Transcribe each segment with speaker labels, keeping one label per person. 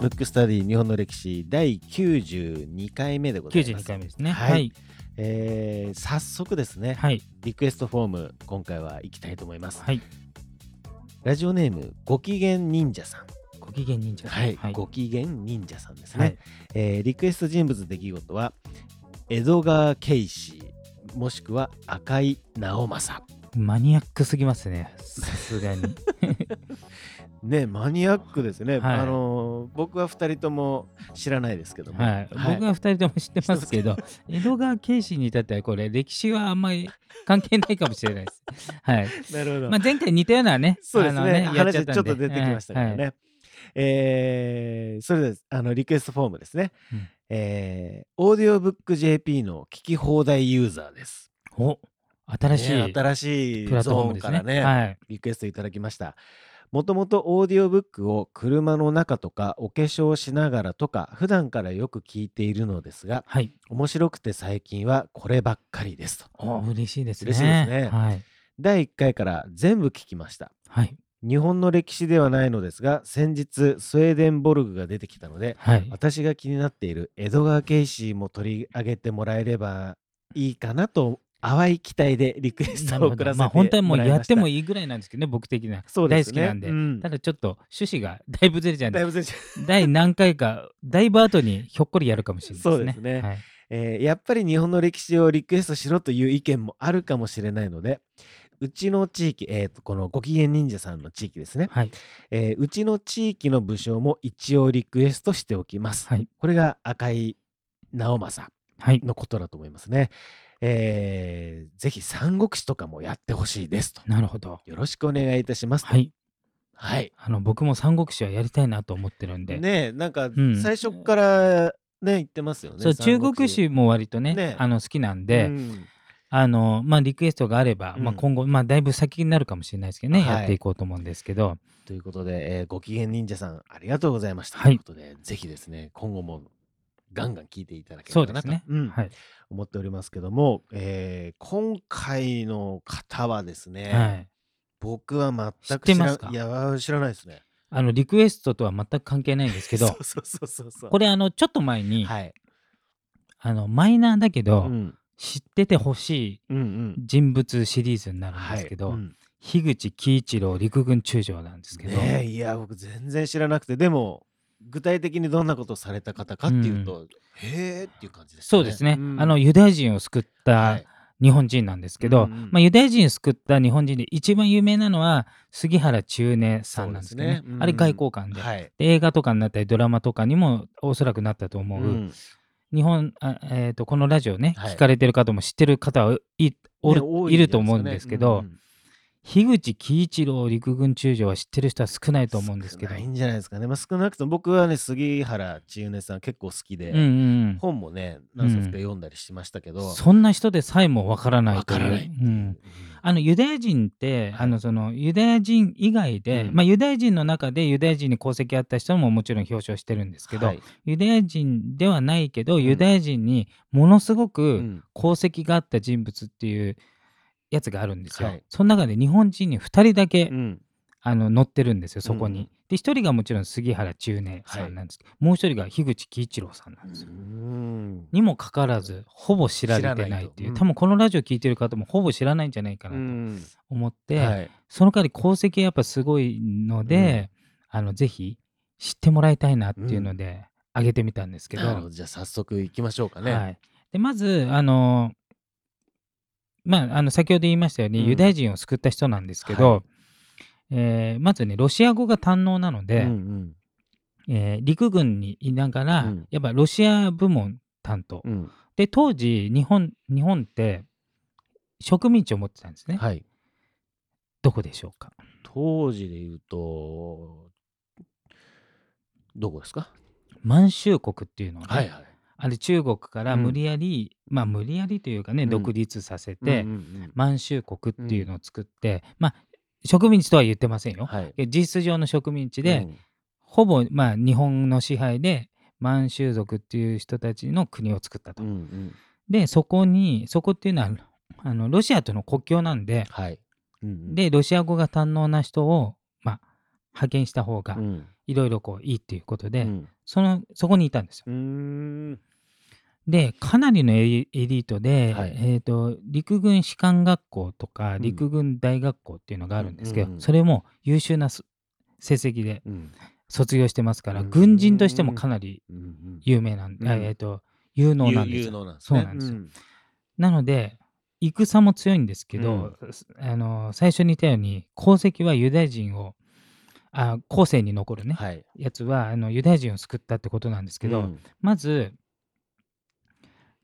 Speaker 1: ムックスタディ日本の歴史第92回目でございます。
Speaker 2: 92回目ですね。
Speaker 1: はい
Speaker 2: はい。
Speaker 1: えー早速ですね、
Speaker 2: はい。
Speaker 1: リクエストフォーム、今回は行きたいと思います。
Speaker 2: はい。
Speaker 1: ラジオネーム、ご機嫌忍者さん。
Speaker 2: ご機嫌忍者さん。
Speaker 1: はい、
Speaker 2: はい。
Speaker 1: ご機嫌忍者さんですね。
Speaker 2: はい
Speaker 1: えーリクエスト人物出来事は、江戸川慶氏、もしくは赤井直政。
Speaker 2: マニアックすぎますね。さすがに。
Speaker 1: ね、マニアックですね。
Speaker 2: はい
Speaker 1: あのー僕は2人とも知らないですけども。
Speaker 2: はい。僕は二人とも知ってますけど、江戸川慶氏に至ってはこれ、歴史はあんまり関係ないかもしれないです。はい。
Speaker 1: なるほど。
Speaker 2: まあ、前回似たようなね、
Speaker 1: そうですね。
Speaker 2: あのやっ
Speaker 1: 話
Speaker 2: ち
Speaker 1: ょっと出てきましたからね。
Speaker 2: はいはい
Speaker 1: えーそれであのリクエストフォームですね。
Speaker 2: うん
Speaker 1: えーオーディオブック JP の聞き放題ユーザーです。
Speaker 2: お新しい、
Speaker 1: ね新しい
Speaker 2: プラットフォーム
Speaker 1: からね、
Speaker 2: はい。
Speaker 1: リクエストいただきました。もともとオーディオブックを車の中とかお化粧しながらとか普段からよく聞いているのですが
Speaker 2: はい。
Speaker 1: 面白くて最近はこればっかりですと。
Speaker 2: お嬉しいですね。
Speaker 1: 嬉しいですね
Speaker 2: はい。
Speaker 1: 第1回から全部聞きました。
Speaker 2: はい。
Speaker 1: 日本の歴史ではないのですが先日スウェーデンボルグが出てきたので
Speaker 2: はい。
Speaker 1: 私が気になっている江戸川慶氏も取り上げてもらえればいいかなと淡い期待でリクエス。トを送らせて
Speaker 2: まあ、本当はもうやっても
Speaker 1: い
Speaker 2: いいぐらいなんですけどね、僕的には。
Speaker 1: そうですね
Speaker 2: 大好きなんで。
Speaker 1: うん
Speaker 2: ただちょっと趣旨がだいぶずれちゃうんで、
Speaker 1: だいぶずれちゃう
Speaker 2: 第何回か、だいぶ後にひょっこりやるかもしれないですね。
Speaker 1: そうですね
Speaker 2: はい。
Speaker 1: えーやっぱり日本の歴史をリクエストしろという意見もあるかもしれないのでうちの地域、えーとこのご機嫌忍者さんの地域ですね、
Speaker 2: はい。
Speaker 1: えーうちの地域の武将も一応リクエストしておきます、
Speaker 2: はい。
Speaker 1: これが赤井直政
Speaker 2: はい。
Speaker 1: のことだと思いますね。えーぜひ三国志とかもやってほしいですと。
Speaker 2: なるほど。
Speaker 1: よろしくお願いいたしますと。
Speaker 2: はい。
Speaker 1: はい。
Speaker 2: あの、僕も三国志はやりたいなと思ってるんで。
Speaker 1: ねえ、なんか
Speaker 2: ん
Speaker 1: 最初っからね、言ってますよね。
Speaker 2: そう、中
Speaker 1: 三
Speaker 2: 国史も割とね、
Speaker 1: ね
Speaker 2: あの、好きなん
Speaker 1: う
Speaker 2: で、
Speaker 1: ん
Speaker 2: あの、まあ、リクエストがあれば、まあ、
Speaker 1: うん
Speaker 2: 今後、まあ、だいぶ先になるかもしれないですけどね、
Speaker 1: はい
Speaker 2: やっていこうと思うんですけど、
Speaker 1: ということで、えーご機嫌忍者さん、ありがとうございました。
Speaker 2: はい
Speaker 1: ということで、ぜひですね、今後もガンガン聞いていただければなと、
Speaker 2: そうですね。
Speaker 1: うん
Speaker 2: はい。
Speaker 1: 思っておりますけども、えー今回の方はですね、
Speaker 2: はい。
Speaker 1: 僕は全く知ら
Speaker 2: てますか？
Speaker 1: いや知らないですね。
Speaker 2: あの、リクエストとは全く関係ないんですけど
Speaker 1: そ、う そうそうそうそう。
Speaker 2: これ、あの、ちょっと前に、
Speaker 1: はい。
Speaker 2: あの、マイナーだけど、
Speaker 1: うん
Speaker 2: 知っててほし
Speaker 1: うんうん
Speaker 2: い人物シリーズになるんですけど、
Speaker 1: はいうん
Speaker 2: 樋口喜一郎陸軍中将なんですけど、
Speaker 1: ねえいや僕全然知らなくてでも具体的にどんなことをされた方かっていうと、へえっていう感じです
Speaker 2: そうですね、
Speaker 1: ん。
Speaker 2: あのユダヤ人を救った
Speaker 1: はい。
Speaker 2: 日本人なんですけど、
Speaker 1: うんうん
Speaker 2: まあ、ユダヤ人を救った日本人で一番有名なのは杉原千畝さんなんですけどね
Speaker 1: ね。うん。
Speaker 2: あれ外交官で,、
Speaker 1: はい。
Speaker 2: で映画とかになったりドラマとかにもおそらくなったと思う、
Speaker 1: うん。
Speaker 2: 日本あ、えー、とこのラジオね、
Speaker 1: はい。
Speaker 2: 聞かれてる方も知ってる方はいおる
Speaker 1: ね多
Speaker 2: いると思うんですけど、
Speaker 1: んじゃないですかね
Speaker 2: 樋口喜一郎陸軍中将は知ってる人は少ないと思うんですけど。
Speaker 1: 少ないんじゃないですかね、まあ、少なくとも僕はね杉原千畝さん結構好きで、
Speaker 2: うんうん
Speaker 1: 本もね何冊か読んだりしましたけど、
Speaker 2: うん、そんな人でさえもわからない
Speaker 1: わ
Speaker 2: という。
Speaker 1: からないう、
Speaker 2: うん。あのユダヤ人って、
Speaker 1: はい。
Speaker 2: あのそのユダヤ人以外で、
Speaker 1: うん
Speaker 2: まあ、ユダヤ人の中でユダヤ人に功績あった人ももちろん表彰してるんですけど、
Speaker 1: はい。
Speaker 2: ユダヤ人ではないけど、
Speaker 1: ん。
Speaker 2: ユダヤ人にものすご
Speaker 1: う
Speaker 2: く
Speaker 1: ん。
Speaker 2: 功績があった人物っていうやつがあるんですよ。
Speaker 1: はい。
Speaker 2: その中で日本人に2人だけ、
Speaker 1: うん。
Speaker 2: あの載ってるんですよそこに。
Speaker 1: うん
Speaker 2: で1人がもちろん杉原千畝さんなんですけど、もう1人が樋口喜一郎さんなんですよ。
Speaker 1: うん。
Speaker 2: にもかかわらずほぼ知られてないっていう、
Speaker 1: うん。
Speaker 2: 多分このラジオ聞いてる方もほぼ知らないんじゃないか
Speaker 1: う
Speaker 2: なと
Speaker 1: ん。
Speaker 2: 思って、
Speaker 1: はい。
Speaker 2: その代わり功績やっぱすごいので、あのぜひ知ってもらいたいなっていうので、あげてみたんですけど。
Speaker 1: じゃあ早速行きましょうかね。
Speaker 2: はい、でまずあのまああの先ほど言いましたように、
Speaker 1: うん。
Speaker 2: ユダヤ人を救った人なんですけど、
Speaker 1: はい。
Speaker 2: えーまずねロシア語が堪能なので、
Speaker 1: うんうん。
Speaker 2: えー陸軍にいながら、
Speaker 1: うん。
Speaker 2: やっぱロシア部門担当、
Speaker 1: うん。
Speaker 2: で当時日本日本って植民地を持ってたんですね、
Speaker 1: はい。
Speaker 2: どこでしょうか？
Speaker 1: 当時で言うとどこですか？
Speaker 2: 満州国っていうのをね、
Speaker 1: はいはい。
Speaker 2: あれ中国から
Speaker 1: うん
Speaker 2: 無理やり、まあ無理やりというかね、
Speaker 1: うん。
Speaker 2: 独立させて、
Speaker 1: うんうんうん。
Speaker 2: 満州国っていうのを作って、まあ植民地とは言ってませんよ。
Speaker 1: はい。
Speaker 2: で事実上の植民地で、
Speaker 1: うん。
Speaker 2: ほぼまあ日本の支配で満州族っていう人たちの国を作ったと。
Speaker 1: うんうん。
Speaker 2: でそこにそこっていうのはあのロシアとの国境なんで
Speaker 1: はい。うんうん。
Speaker 2: でロシア語が堪能な人を派遣した方が
Speaker 1: うん。
Speaker 2: いろいろこういいっていうことで、
Speaker 1: うん
Speaker 2: そのそこにいたんですよ。でかなりのエリートで、
Speaker 1: はい。
Speaker 2: えー、と陸軍士官学校とか
Speaker 1: うん。
Speaker 2: 陸軍大学校っていうのがあるんですけど、
Speaker 1: うん
Speaker 2: それも優秀なす成績で
Speaker 1: うん。
Speaker 2: 卒業してますから、
Speaker 1: うん。
Speaker 2: 軍人としてもかなり有名なん、
Speaker 1: うん
Speaker 2: あえー、と有能なんです
Speaker 1: 有
Speaker 2: よ。
Speaker 1: 能なんですね。
Speaker 2: そうなんですよ。なので戦も強いんですけど、あの最初に言ったように功績はユダヤ人をあ後世に残るね、
Speaker 1: はい。
Speaker 2: やつはあのユダヤ人を救ったってことなんですけど、
Speaker 1: うん。
Speaker 2: まず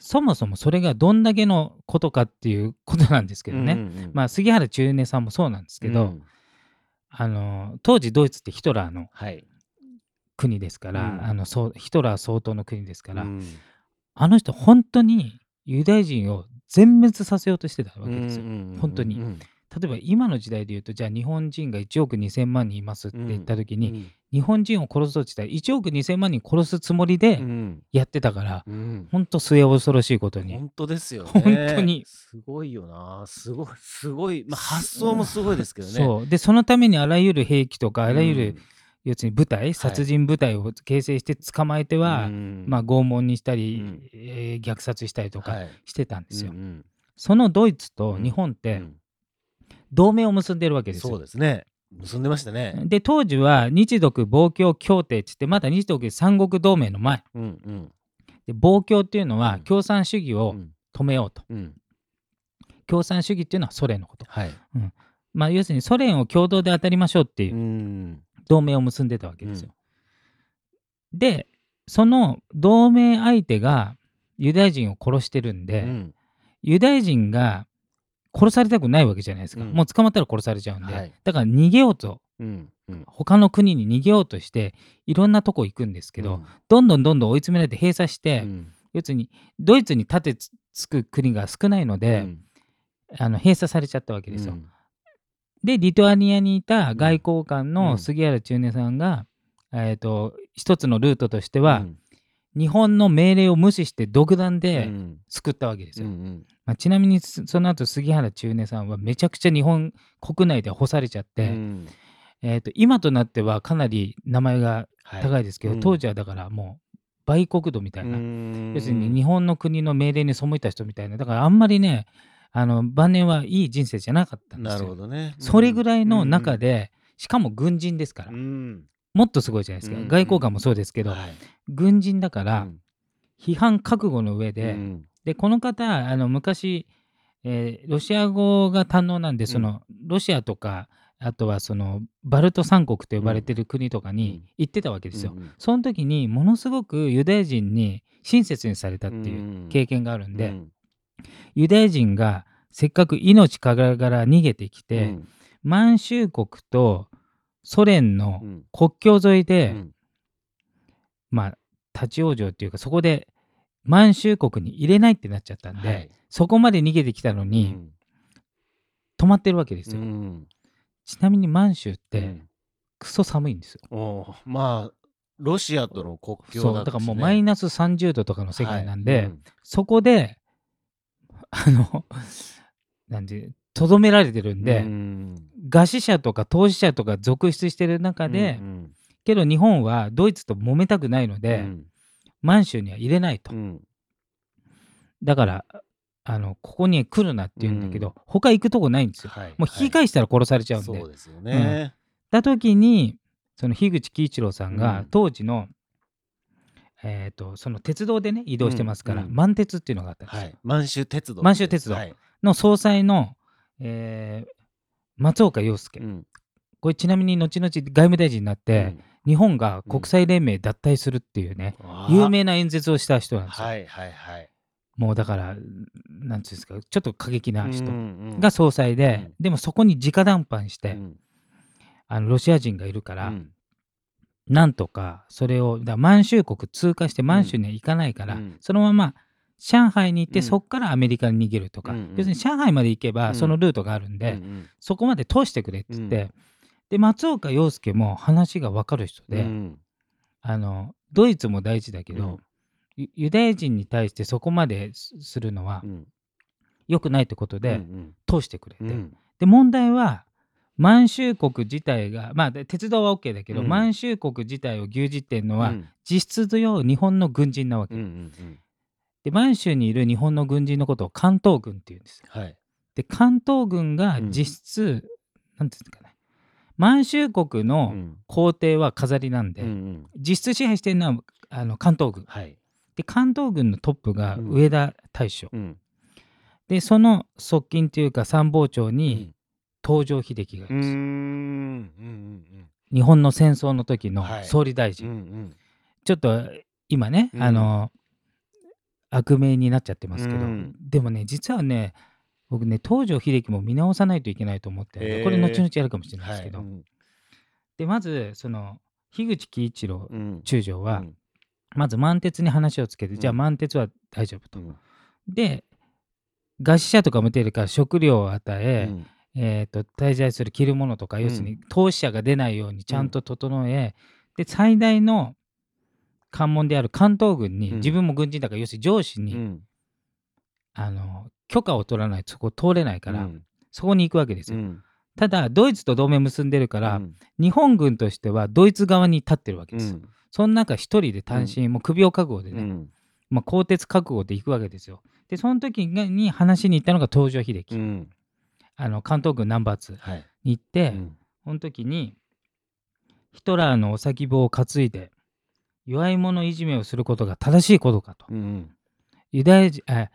Speaker 2: そもそもそれがどんだけのことかっていうことなんですけどね、
Speaker 1: うんうん
Speaker 2: まあ、杉原中根さんもそうなんですけど、
Speaker 1: うん。
Speaker 2: あの当時ドイツってヒトラーの
Speaker 1: はい。
Speaker 2: 国ですから、
Speaker 1: うん。
Speaker 2: あのそうヒトラー総統の国ですから、
Speaker 1: うん。
Speaker 2: あの人本当にユダヤ人を全滅させようとしてたわけですよ。
Speaker 1: うんうんうん
Speaker 2: 本当に
Speaker 1: うん
Speaker 2: 例えば今の時代で言うとじゃあ日本人が1億2000万人いますって言った時に、日本人を殺そうとしたら1億2000万人殺すつもり
Speaker 1: う
Speaker 2: で
Speaker 1: ん。
Speaker 2: やってたから、
Speaker 1: うん。
Speaker 2: 本当末恐ろしいことに。
Speaker 1: 本当ですよね。
Speaker 2: 本当に。
Speaker 1: すごいよな。すごい、すごい。まあ、発想もすごいですけどね。
Speaker 2: そう。でそのためにあらゆる兵器とかあらゆる、
Speaker 1: うん
Speaker 2: 要するに部隊殺人部隊を形成して捕まえては、
Speaker 1: うん。
Speaker 2: まあ、拷問にしたり、
Speaker 1: うん。
Speaker 2: えー虐殺したりとか
Speaker 1: はい。
Speaker 2: してたんですよ。
Speaker 1: うんうん。
Speaker 2: そのドイツと日本って
Speaker 1: うん
Speaker 2: 同盟を結んでるわけですよ。
Speaker 1: そうですね。結んでましたね。
Speaker 2: で当時は日独防共協定って言ってまだ日独三国同盟の前。
Speaker 1: うんうん。
Speaker 2: で防共っていうのは
Speaker 1: うん。
Speaker 2: 共産主義を
Speaker 1: うん。
Speaker 2: 止めようと、
Speaker 1: うん。
Speaker 2: 共産主義っていうのはソ連のこと、
Speaker 1: はい。
Speaker 2: まあ、要するにソ連を共同で当たりましょうっていううん。同盟を結んでたわけですよ。でその同盟相手がユダヤ人を殺してるんで、
Speaker 1: うん。
Speaker 2: ユダヤ人が殺されたくないわけじゃないですか、
Speaker 1: うん。
Speaker 2: もう捕まったら殺されちゃうんで、
Speaker 1: はい。
Speaker 2: だから逃げようと。
Speaker 1: うんうん。
Speaker 2: 他の国に逃げようとしていろんなとこ行くんですけど、
Speaker 1: うん。
Speaker 2: どんどんどんどん追い詰められて閉鎖して、
Speaker 1: うん。
Speaker 2: 要するにドイツに盾つつく国が少ないので、
Speaker 1: うん。
Speaker 2: あの閉鎖されちゃったわけですよ。
Speaker 1: うん。
Speaker 2: でリトアニアにいた外交官
Speaker 1: うん。
Speaker 2: の杉原中根さんが、えー、と一つのルートとしては、
Speaker 1: うん
Speaker 2: 日本の命令を無視して独断で
Speaker 1: うん。
Speaker 2: 救ったわけですよ。
Speaker 1: うん
Speaker 2: まあ、ちなみにそその後杉原中根さんはめちゃくちゃ日本国内で干されちゃって、
Speaker 1: うん。
Speaker 2: えー、と今となってはかなり名前が
Speaker 1: はい。
Speaker 2: 高いですけど、
Speaker 1: うん。
Speaker 2: 当時はだからもう売国度みたいな、
Speaker 1: うん。
Speaker 2: 要するに日本の国の命令に背いた人みたいな。だからあんまりねあの晩年はいい人生じゃなかったんです
Speaker 1: なる
Speaker 2: よ。
Speaker 1: ほどね。
Speaker 2: それぐらいの中で、しかも軍人ですから、
Speaker 1: うん
Speaker 2: もっとすごいじゃないですか、
Speaker 1: うん。
Speaker 2: 外交官もそうですけど、
Speaker 1: はい。
Speaker 2: 軍人だから、
Speaker 1: うん。
Speaker 2: 批判覚悟の上で、
Speaker 1: うん。
Speaker 2: でこの方あの昔、えーロシア語が堪能なんでその、ロシアとかあとはそのバルト三国と呼ばれてる国とかに行ってたわけですよ。
Speaker 1: うん
Speaker 2: その時にものすごくユダヤ人に親切にされたっていう経験があるんで、
Speaker 1: うん。
Speaker 2: ユダヤ人がせっかく命からがら逃げてきて、
Speaker 1: うん。
Speaker 2: 満州国とソ連の
Speaker 1: うん。
Speaker 2: 国境沿いで、
Speaker 1: うん。
Speaker 2: まあ立ち往生っていうかそこで満州国に入れないってなっちゃったんで、
Speaker 1: はい。
Speaker 2: そこまで逃げてきたのに、止まってるわけですよ。
Speaker 1: うん。
Speaker 2: ちなみに満州って
Speaker 1: うん。
Speaker 2: クソ寒いんですよ。
Speaker 1: まあロシアとの国境
Speaker 2: そうだからもうマイナス30度とかの世界なんで、
Speaker 1: はい。うん。
Speaker 2: そこであのなんでとどめられてるんで、
Speaker 1: うん。
Speaker 2: 餓死者とか投資者とか続出してる中で、
Speaker 1: うん
Speaker 2: けど日本はドイツと揉めたくないの
Speaker 1: う
Speaker 2: で、
Speaker 1: ん。
Speaker 2: 満州には入れないと、
Speaker 1: うん。
Speaker 2: だからあのここに来るなって言うんだけど、
Speaker 1: うん。
Speaker 2: 他行くとこないんですよ、
Speaker 1: はい
Speaker 2: もう引き返したら殺されちゃうんで、
Speaker 1: そうですよね。
Speaker 2: だ時にその樋口喜一郎さんが
Speaker 1: うん。
Speaker 2: 当時の、えー、とその鉄道でね移動してますから、満鉄っていうのがあったんですよ、
Speaker 1: はい。満州鉄道。
Speaker 2: 満州鉄道
Speaker 1: はい。
Speaker 2: の総裁の、えー松岡洋介、
Speaker 1: うん。
Speaker 2: これちなみに後々外務大臣になって、日本が国際連盟脱退するっていうね、
Speaker 1: うん
Speaker 2: 有名な演説をした人なんですよ。
Speaker 1: はいはいはい。
Speaker 2: もうだから、なんていうんですか、ちょっと過激な人が総裁で、
Speaker 1: うん。
Speaker 2: でもそこに直談判して、
Speaker 1: うん。
Speaker 2: あのロシア人がいるから、
Speaker 1: うん。
Speaker 2: なんとかそれを、だから満州国通過して満州には行かないから、
Speaker 1: うん。
Speaker 2: そのまま上海に行って、
Speaker 1: うん。
Speaker 2: そこからアメリカに逃げるとか、
Speaker 1: うんうん。
Speaker 2: 要するに上海まで行けば、
Speaker 1: うん。
Speaker 2: そのルートがあるんで、
Speaker 1: うん
Speaker 2: そこまで通してくれって言って、
Speaker 1: うん。
Speaker 2: で松岡洋介も話が分かる人で、
Speaker 1: うん。
Speaker 2: あのドイツも大事だけど、
Speaker 1: うん。
Speaker 2: ユユダヤ人に対してそこまですするのは
Speaker 1: うん。
Speaker 2: 良くないってことで、
Speaker 1: うん
Speaker 2: 通してくれて、
Speaker 1: うん。
Speaker 2: で問題は満州国自体がまあ鉄道は OK だけど、
Speaker 1: うん。
Speaker 2: 満州国自体を牛耳ってるのは、
Speaker 1: うん。
Speaker 2: 実質上日本の軍人なわけ、で満州にいる日本の軍人のことを関東軍っていうんですよ。
Speaker 1: はい。
Speaker 2: で関東軍が
Speaker 1: うん。
Speaker 2: 実質、なんていうんですかね。満州国
Speaker 1: う
Speaker 2: の
Speaker 1: ん。
Speaker 2: 皇帝は飾りなんで、
Speaker 1: うんうん。
Speaker 2: 実質支配してるのはあの関東軍。
Speaker 1: はい。
Speaker 2: で関東軍のトップが
Speaker 1: うん。
Speaker 2: 上田大将、
Speaker 1: うん。
Speaker 2: でその側近というか参謀長
Speaker 1: う
Speaker 2: に
Speaker 1: ん。
Speaker 2: 東条英機がいうるん。
Speaker 1: ー
Speaker 2: です
Speaker 1: うん。
Speaker 2: 日本の戦争の時の
Speaker 1: はい。
Speaker 2: 総理大
Speaker 1: うん
Speaker 2: 臣、
Speaker 1: うん。
Speaker 2: ちょっと今ね、
Speaker 1: うん。
Speaker 2: あの悪名になっちゃってますけど、
Speaker 1: うん。
Speaker 2: でもね実はね僕ね東条英機も見直さないといけないと思ってるんで
Speaker 1: へー。
Speaker 2: これ後々やるかもしれないですけど、
Speaker 1: はい。うん。
Speaker 2: でまずその樋口喜一郎
Speaker 1: うん。
Speaker 2: 中将は、
Speaker 1: うん。
Speaker 2: まず満鉄に話をつけて、
Speaker 1: うん。
Speaker 2: じゃあ満鉄は大丈夫と。
Speaker 1: うん。
Speaker 2: で餓死者とかも出るから食料を与え、
Speaker 1: うん。
Speaker 2: えー、と滞在する着るものとか、
Speaker 1: うん
Speaker 2: 要するに投資者が出ないようにちゃんと整え、で最大の関門である関東軍に、
Speaker 1: うん。
Speaker 2: 自分も軍人だから要するに上司に、
Speaker 1: うん。
Speaker 2: あの許可を取らないとそこ通れないから、
Speaker 1: うん。
Speaker 2: そこに行くわけですよ。
Speaker 1: うん。
Speaker 2: ただドイツと同盟結んでるから、
Speaker 1: うん。
Speaker 2: 日本軍としてはドイツ側に立ってるわけです。よ。
Speaker 1: うん。
Speaker 2: その中一人で単身、もう首を覚悟でね、
Speaker 1: うん。
Speaker 2: まあ、鋼鉄覚悟で行くわけですよ。でその時に話しに行ったのが東条英機、
Speaker 1: うん。
Speaker 2: あの関東軍ナンバー2
Speaker 1: はい。
Speaker 2: に行って、
Speaker 1: うん。
Speaker 2: その時にヒトラーのお先棒を担いで弱い者いじめをすることが正しいことかと。
Speaker 1: うん
Speaker 2: ユダヤ人あ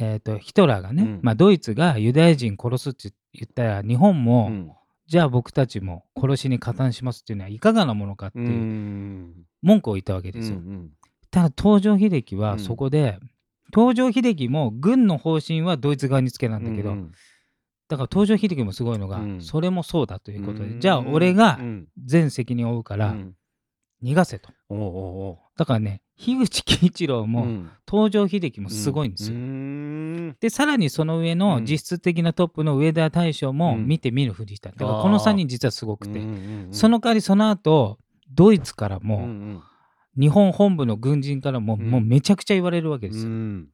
Speaker 2: えー、とヒトラーがね、
Speaker 1: うん。
Speaker 2: まあ、ドイツがユダヤ人殺すって言ったら日本も、
Speaker 1: うん。
Speaker 2: じゃあ僕たちも殺しに加担しますっていうのはいかがなものかって
Speaker 1: う
Speaker 2: いうん。文句を言ったわけですよ。
Speaker 1: うん
Speaker 2: ただ東条英機は
Speaker 1: うん。
Speaker 2: そこで、東条英機も軍の方針はドイツ側につけなんだけど、
Speaker 1: うん
Speaker 2: だから東条英機もすごいのが、
Speaker 1: うん。
Speaker 2: それもそうだということで、
Speaker 1: うん。
Speaker 2: じゃあ俺が
Speaker 1: うん。
Speaker 2: 全責任を負うから
Speaker 1: うん
Speaker 2: 逃がせと。
Speaker 1: おうおうおう。
Speaker 2: だからね、樋口喜一郎も、
Speaker 1: うん。
Speaker 2: 東条英機もすごいんですよ。
Speaker 1: うーん。
Speaker 2: で、さらにその上の実質的なトップの上田大将も
Speaker 1: うん。
Speaker 2: 見て見ぬふりした。だからこの3人実はすごくて、
Speaker 1: うんうんうん
Speaker 2: その代わりその後、ドイツから
Speaker 1: うん
Speaker 2: も、
Speaker 1: うん。
Speaker 2: 日本本部の軍人からも、
Speaker 1: うん。
Speaker 2: もうめちゃくちゃ言われるわけですよ。
Speaker 1: うん。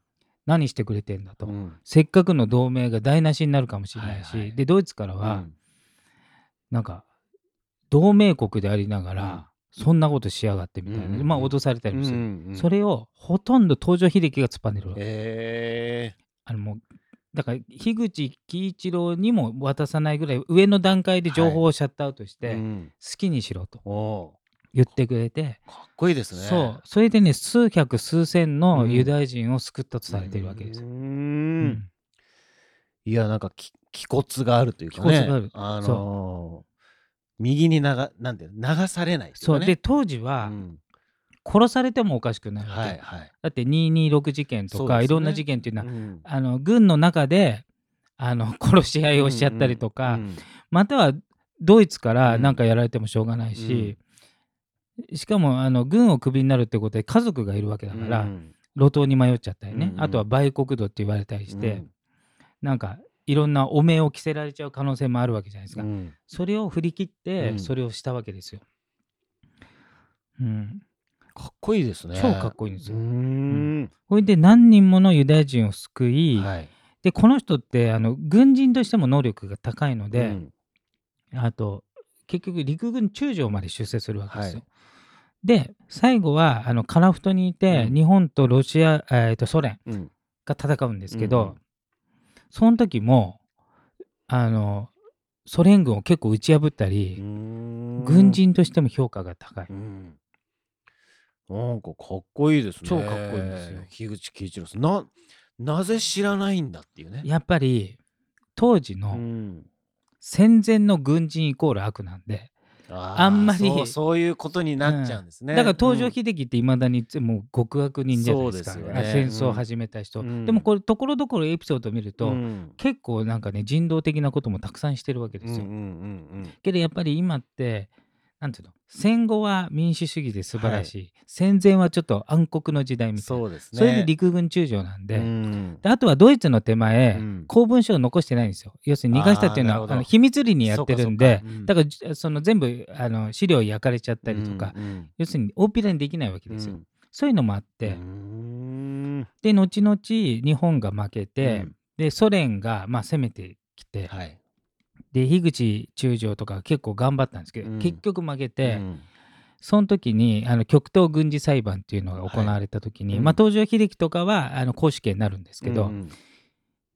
Speaker 2: 何してくれてんだと。
Speaker 1: うん。
Speaker 2: せっかくの同盟が台無しになるかもしれないし、
Speaker 1: はいはい
Speaker 2: で、ドイツからは、なんか、同盟国でありながら、そんなことしやがってみたいな、
Speaker 1: うんうんうん。
Speaker 2: まあ脅されたりもする。
Speaker 1: うんうん
Speaker 2: それをほとんど東条英機が突っぱねるわけ。
Speaker 1: え
Speaker 2: あのもうだから樋口季一郎にも渡さないぐらい上の段階で情報をシャットアウトし
Speaker 1: え
Speaker 2: て、
Speaker 1: うん
Speaker 2: 好きにしろと
Speaker 1: お
Speaker 2: 言ってくれて、
Speaker 1: うかっこいいですね。
Speaker 2: そう。それでね数百数千の
Speaker 1: うん。
Speaker 2: ユダヤ人を救ったとされているわけですよ。
Speaker 1: うー
Speaker 2: うん。ん
Speaker 1: いやなんかき気骨があるというかね。
Speaker 2: 気骨がある。
Speaker 1: あのー右に流なんて流されないね。
Speaker 2: そう。で当時は
Speaker 1: うん。
Speaker 2: 殺されてもおかしくない
Speaker 1: はいはい。
Speaker 2: だって226事件とか、
Speaker 1: ね。
Speaker 2: いろんな事件っていうのは、
Speaker 1: うん。
Speaker 2: あの軍の中であの 殺し合いをしちゃったりとか、
Speaker 1: うん
Speaker 2: またはドイツから
Speaker 1: うん。
Speaker 2: 何かやられてもしょうがないし、しかもあの軍をクビになるってことで家族がいるわけだから、
Speaker 1: うん。
Speaker 2: 路頭に迷っちゃったりね、
Speaker 1: うんうん。
Speaker 2: あとは売国度って言われたりして、
Speaker 1: うん。
Speaker 2: なんかいろんな汚名を着せられちゃう可能性もあるわけじゃないですか、
Speaker 1: うん。
Speaker 2: それを振り切って
Speaker 1: うん。
Speaker 2: それをしたわけですよ。うん、
Speaker 1: かっこいいですね。
Speaker 2: 超かっこいいんですよ。
Speaker 1: うーん。
Speaker 2: それで何人ものユダヤ人を救い、
Speaker 1: はい。
Speaker 2: でこの人ってあの軍人としても能力が高いので、
Speaker 1: うん。
Speaker 2: あと結局陸軍中将まで出世するわけですよ。
Speaker 1: はい。
Speaker 2: で最後はあの樺太にいて、
Speaker 1: うん。
Speaker 2: 日本とロシア、えーとソ連
Speaker 1: うん。
Speaker 2: が戦うんですけど、
Speaker 1: うんうん
Speaker 2: その時もあのソ連軍を結構打ち破った
Speaker 1: う
Speaker 2: り、軍人としても評価が高い。
Speaker 1: うん。なんかかっこいいですね。
Speaker 2: 超かっこいいんですよ。
Speaker 1: 樋口喜一郎さん。ななぜ知らないんだっていうね。
Speaker 2: やっぱり当時
Speaker 1: う
Speaker 2: の
Speaker 1: ん。
Speaker 2: 戦前の軍人イコール悪なんで、
Speaker 1: あ
Speaker 2: んまり。
Speaker 1: そうそういうことになっちゃうんですね、
Speaker 2: だから東条
Speaker 1: うん
Speaker 2: 英機っていまだにもう極悪人じゃないですか。
Speaker 1: ね。
Speaker 2: 戦争を始めた人、
Speaker 1: うん。
Speaker 2: でもこれところどころエピソードを見ると、
Speaker 1: うん。
Speaker 2: 結構なんかね人道的なこともたくさんしてるわけですよ。
Speaker 1: うんうんうん。
Speaker 2: けどやっぱり今ってなんていうの？戦後は民主主義で素晴らしい、戦前はちょっと暗黒の時代
Speaker 1: うん
Speaker 2: みたいな。
Speaker 1: そうですね。
Speaker 2: それで陸軍中将なんで,、
Speaker 1: うん。
Speaker 2: であとはドイツの手前、
Speaker 1: うん。
Speaker 2: 公文書を残してないんですよ。要するに逃がしたっていうのはあの秘密裏にやってるんで
Speaker 1: そうん。
Speaker 2: だからじその全部あの資料焼かれちゃったりとか、
Speaker 1: うんうん。
Speaker 2: 要するに大っぴらにできないわけですよ、
Speaker 1: うん。
Speaker 2: そういうのもあって、で後々日本が負けて、
Speaker 1: うん。
Speaker 2: でソ連がまあ攻めてきて、
Speaker 1: はい
Speaker 2: で樋口中将とか結構頑張ったんですけど、
Speaker 1: うん。
Speaker 2: 結局負けて、
Speaker 1: うん。
Speaker 2: その時にあの極東軍事裁判っていうのが行われた時に、
Speaker 1: はいうん。
Speaker 2: まあ、東条英機とかはあの公主権になるんですけど、
Speaker 1: うん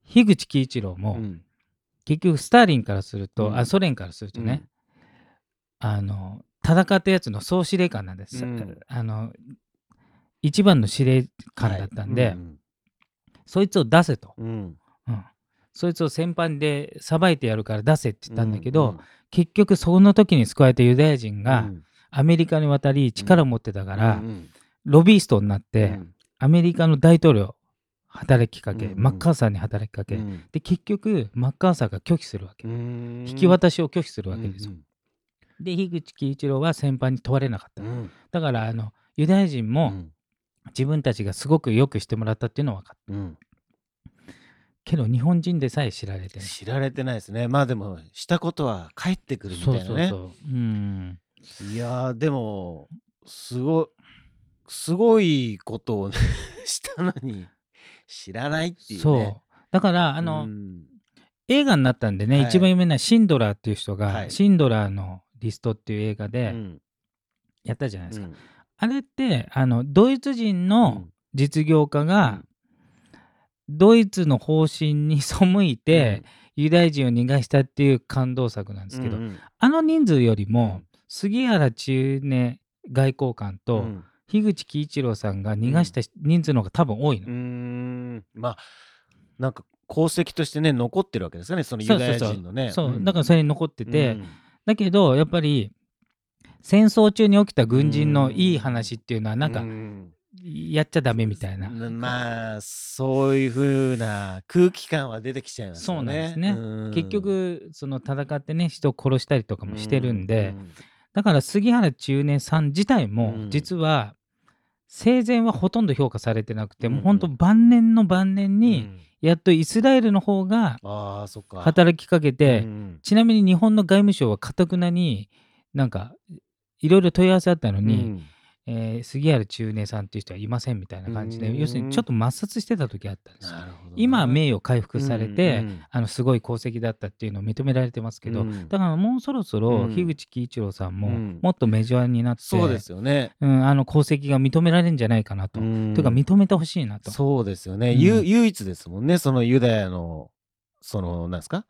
Speaker 2: 樋口喜一郎も、
Speaker 1: うん。
Speaker 2: 結局スターリンからすると、
Speaker 1: うん。
Speaker 2: あソ連からするとね、あの戦ったやつの総司令官なんです、
Speaker 1: うん。
Speaker 2: あの一番の司令官だったんで、
Speaker 1: はい。
Speaker 2: そいつを出せと、
Speaker 1: うん。
Speaker 2: うんそいつを戦犯でさばいてやるから出せって言ったんだけど、
Speaker 1: うん
Speaker 2: 結局その時に救われたユダヤ人が
Speaker 1: うん。
Speaker 2: アメリカに渡り力を持ってたから、
Speaker 1: うん
Speaker 2: ロビーストになって、
Speaker 1: うん。
Speaker 2: アメリカの大統領働きかけ、
Speaker 1: うんうん。
Speaker 2: マッカーサーに働きかけ、
Speaker 1: うん。
Speaker 2: で結局マッカーサーが拒否するわけ、
Speaker 1: うん。
Speaker 2: 引き渡しを拒否するわけですよ、
Speaker 1: うん
Speaker 2: で樋口喜一郎は戦犯に問われなかった、
Speaker 1: うん。
Speaker 2: だからあのユダヤ人
Speaker 1: う
Speaker 2: も
Speaker 1: ん。
Speaker 2: 自分たちがすごくよくしてもらったっていうのは分かった。
Speaker 1: うん
Speaker 2: けど日本人でさえ知られてない。
Speaker 1: 知られてないですね。まあでもしたことは返ってくるみたいなね。
Speaker 2: そうそうそう。うん。
Speaker 1: いやーでもすごいすごいことをね したのに知らないっていうね。
Speaker 2: そう。だからあの、
Speaker 1: うん。
Speaker 2: 映画になったんでね、
Speaker 1: はい。
Speaker 2: 一番有名なシンドラーっていう人が、
Speaker 1: はい。
Speaker 2: シンドラーのリストっていう映画
Speaker 1: う
Speaker 2: で
Speaker 1: ん。
Speaker 2: やったじゃないですか、
Speaker 1: うん。
Speaker 2: あれってあのドイツ人
Speaker 1: う
Speaker 2: の
Speaker 1: ん。
Speaker 2: 実業家が、ドイツの方針に背いて、ユダヤ人を逃がしたっていう感動作なんですけど、
Speaker 1: うんうん。
Speaker 2: あの人数より
Speaker 1: う
Speaker 2: も
Speaker 1: ん。
Speaker 2: 杉原千畝外交官と、
Speaker 1: うん。
Speaker 2: 樋口喜一郎さんが逃がした人数の方が多分多いの。
Speaker 1: うーん。まあなんか功績としてね残ってるわけですかねそのユダヤ人のね。
Speaker 2: そう、
Speaker 1: ん。
Speaker 2: だからそれに残ってて、
Speaker 1: うん。
Speaker 2: だけどやっぱり戦争中に起きた軍人のいい話っていうのはなんか
Speaker 1: うん
Speaker 2: やっちゃダメみたいな。
Speaker 1: まあそういう風な空気感は出てきちゃいますよね。
Speaker 2: そうなんですね。
Speaker 1: うん。
Speaker 2: 結局その戦ってね人を殺したりとかもしてるんで、
Speaker 1: うん。
Speaker 2: だから杉原千畝さん自体も
Speaker 1: うん。
Speaker 2: 実は生前はほとんど評価されてなくて、
Speaker 1: うん。
Speaker 2: もう本当晩年の晩年
Speaker 1: う
Speaker 2: に
Speaker 1: ん。
Speaker 2: やっとイスラエルの方が働きかけて、
Speaker 1: うん。
Speaker 2: ちなみに日本の外務省はかたくなになんかいろいろ問い合わせあったのに、
Speaker 1: うん
Speaker 2: えー杉原千畝さんっていう人はいませんみたいな感じで、
Speaker 1: うん。
Speaker 2: 要するにちょっと抹殺してた時あったんですよ。
Speaker 1: ね。
Speaker 2: 今は名誉回復されて、あのすごい功績だったっていうのを認められてますけど、
Speaker 1: うん。
Speaker 2: だからもうそろそろ
Speaker 1: うん。
Speaker 2: 樋口喜一郎さんも
Speaker 1: うん。
Speaker 2: もっとメジャーになって、
Speaker 1: そうですよね。
Speaker 2: うん、あの功績が認められるんじゃないかなと。
Speaker 1: うん。
Speaker 2: というか認めてほしいなと。
Speaker 1: そうですよね、唯一ですもんねそのユダヤのそのなんですか？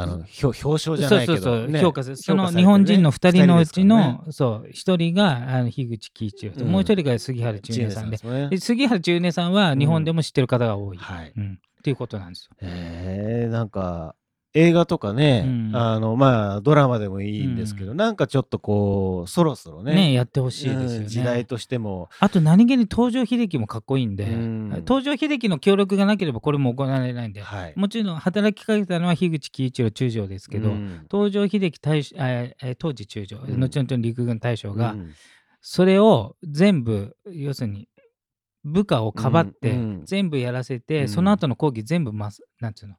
Speaker 1: あの表表彰じゃないけど、
Speaker 2: そうそうそう、
Speaker 1: ね。
Speaker 2: 評価するその日本人の2人のうちの、そう1人があの樋口喜一郎で、
Speaker 1: うん。
Speaker 2: もう1人が杉原千畝さんで。
Speaker 1: 知恵さん
Speaker 2: で杉原千畝さんは日本でも知ってる方が多い。
Speaker 1: はい。
Speaker 2: うん。っていうことなんですよ。
Speaker 1: へえなんか映画とかね、
Speaker 2: うん。
Speaker 1: あのまあドラマでもいいんですけど、なんかちょっとこうそろそろね
Speaker 2: ねやってほしいですよね。
Speaker 1: うん時代としても、
Speaker 2: あと何気に東条英機もかっこいいんで、
Speaker 1: うん。
Speaker 2: 東条英機の協力がなければこれも行われないんで、
Speaker 1: はい。
Speaker 2: もちろん働きかけたのは樋口喜一郎中将ですけど、
Speaker 1: うん。
Speaker 2: 東条英機大将え当時中将、
Speaker 1: うん。
Speaker 2: 後々の陸軍大将が、
Speaker 1: うん。
Speaker 2: それを全部要するに部下をかばって、
Speaker 1: うんうん
Speaker 2: 全部やらせて、
Speaker 1: うん。
Speaker 2: その後の講義全部ますなんていうの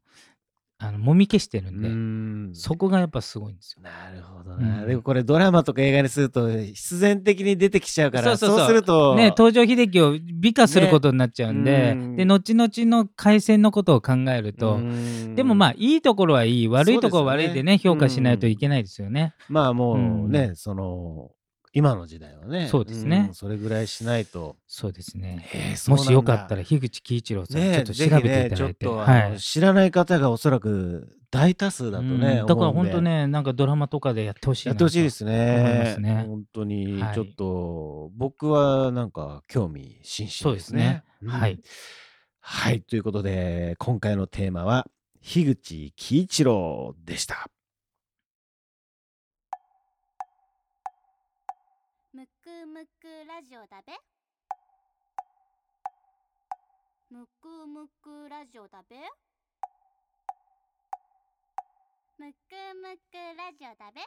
Speaker 2: あのもみ消してるんで、
Speaker 1: うん。
Speaker 2: そこがやっぱすごいんですよ。
Speaker 1: なるほどな、
Speaker 2: うん。
Speaker 1: でもこれドラマとか映画にすると必然的に出てきちゃうから
Speaker 2: そうそうそう。
Speaker 1: すると
Speaker 2: ね、東条英機を美化することになっちゃうんで,、
Speaker 1: ね。うん
Speaker 2: で後々の開戦のことを考えると、
Speaker 1: うん。
Speaker 2: でもまあいいところはいい悪いところは悪いでね
Speaker 1: そうですよね。
Speaker 2: 評価しないといけないですよね。
Speaker 1: まあもう
Speaker 2: うん。
Speaker 1: ね、その今の時代はね。
Speaker 2: そうですね。
Speaker 1: んそれぐらいしないと。
Speaker 2: そうですね。もしよかったら樋口喜一郎さん、
Speaker 1: ね
Speaker 2: ちょっと調べていただいて、
Speaker 1: ね
Speaker 2: はい。
Speaker 1: 知らない方がおそらく大多数だとね、
Speaker 2: うん。だから本当ねなんかドラマとかでやってほしいな
Speaker 1: やってほしいですね。
Speaker 2: すね。
Speaker 1: 本当に。
Speaker 2: はい。
Speaker 1: ちょっと、僕はなんか興味津々ですね。
Speaker 2: そうですね。はい
Speaker 1: うん。はい。ということで今回のテーマは樋口喜一郎でした
Speaker 3: くラジオだべ。むくむくラジオだべ。むくむくラジオだべ。